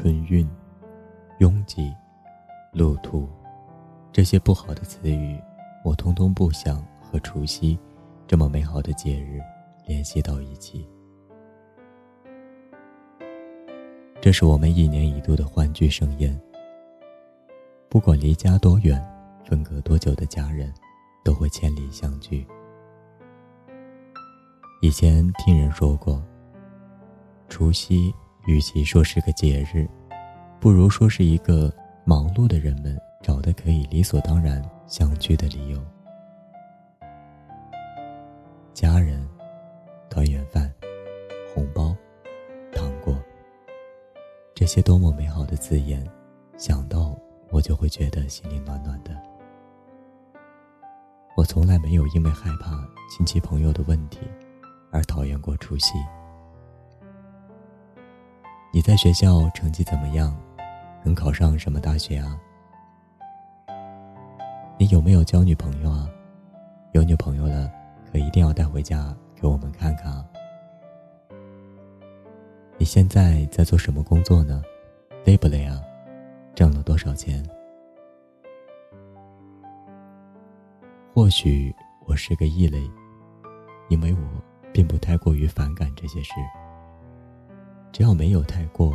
春运、拥挤、路途，这些不好的词语，我通通不想和除夕这么美好的节日联系到一起。这是我们一年一度的欢聚盛宴。不管离家多远，分隔多久的家人，都会千里相聚。以前听人说过，除夕与其说是个节日，不如说是一个忙碌的人们找的可以理所当然相聚的理由。家人、团圆饭、红包、糖果。这些多么美好的字眼，想到我就会觉得心里暖暖的。我从来没有因为害怕亲戚朋友的问题而讨厌过除夕。你在学校成绩怎么样？能考上什么大学啊？你有没有交女朋友啊？有女朋友了，可一定要带回家给我们看看啊！你现在在做什么工作呢？累不累啊？挣了多少钱？或许我是个异类，因为我并不太过于反感这些事。只要没有太过，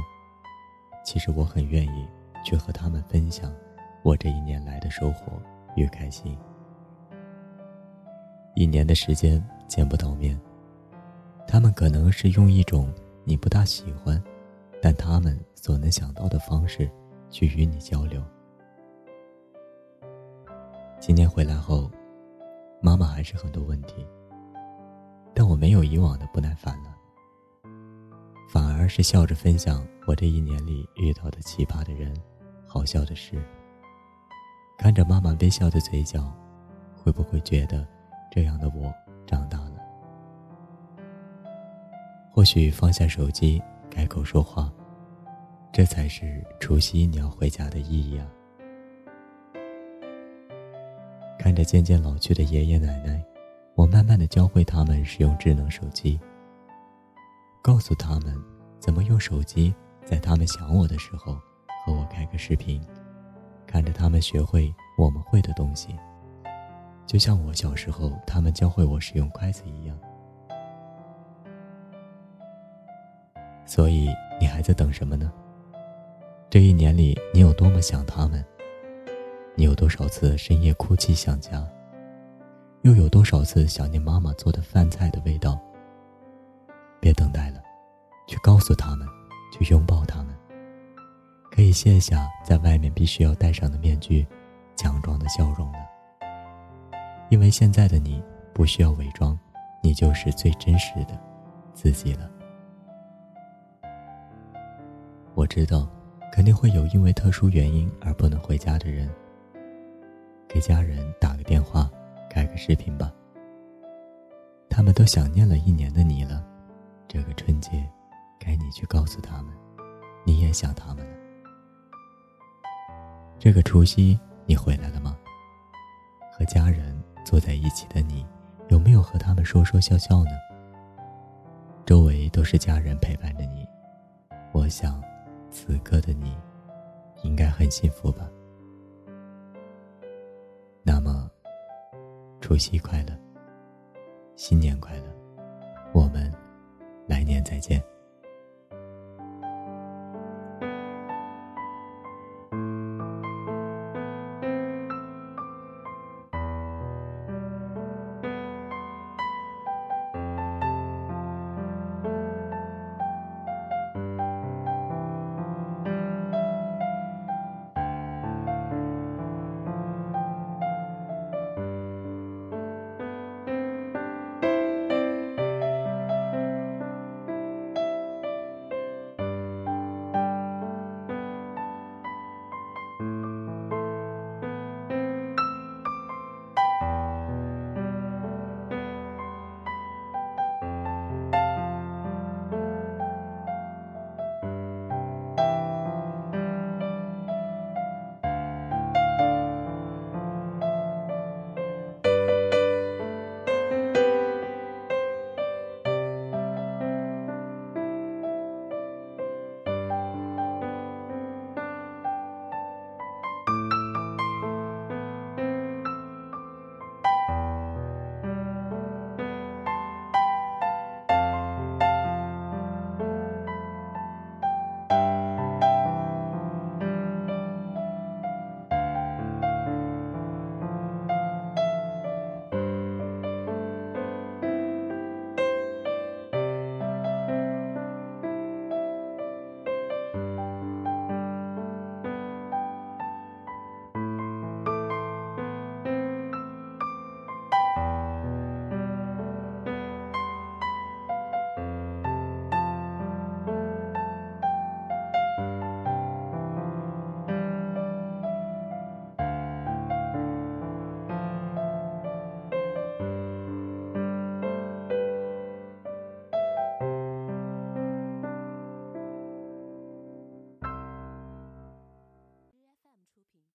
其实我很愿意去和他们分享我这一年来的收获与开心。一年的时间见不到面，他们可能是用一种。你不大喜欢，但他们所能想到的方式，去与你交流。今年回来后，妈妈还是很多问题，但我没有以往的不耐烦了，而是笑着分享我这一年里遇到的奇葩的人、好笑的事。看着妈妈微笑的嘴角，会不会觉得这样的我长大了？或许放下手机，开口说话，这才是除夕你要回家的意义啊！看着渐渐老去的爷爷奶奶，我慢慢的教会他们使用智能手机，告诉他们怎么用手机，在他们想我的时候和我开个视频，看着他们学会我们会的东西，就像我小时候他们教会我使用筷子一样。所以你还在等什么呢？这一年里，你有多么想他们？你有多少次深夜哭泣想家？又有多少次想念妈妈做的饭菜的味道？别等待了，去告诉他们，去拥抱他们。可以卸下在外面必须要戴上的面具，强装的笑容了。因为现在的你不需要伪装，你就是最真实的自己了。我知道，肯定会有因为特殊原因而不能回家的人。给家人打个电话，开个视频吧。他们都想念了一年的你了，这个春节，该你去告诉他们，你也想他们了。这个除夕你回来了吗？和家人坐在一起的你，有没有和他们说说笑笑呢？周围都是家人陪伴着你，我想。此刻的你，应该很幸福吧？那么，除夕快乐，新年快乐，我们来年再见。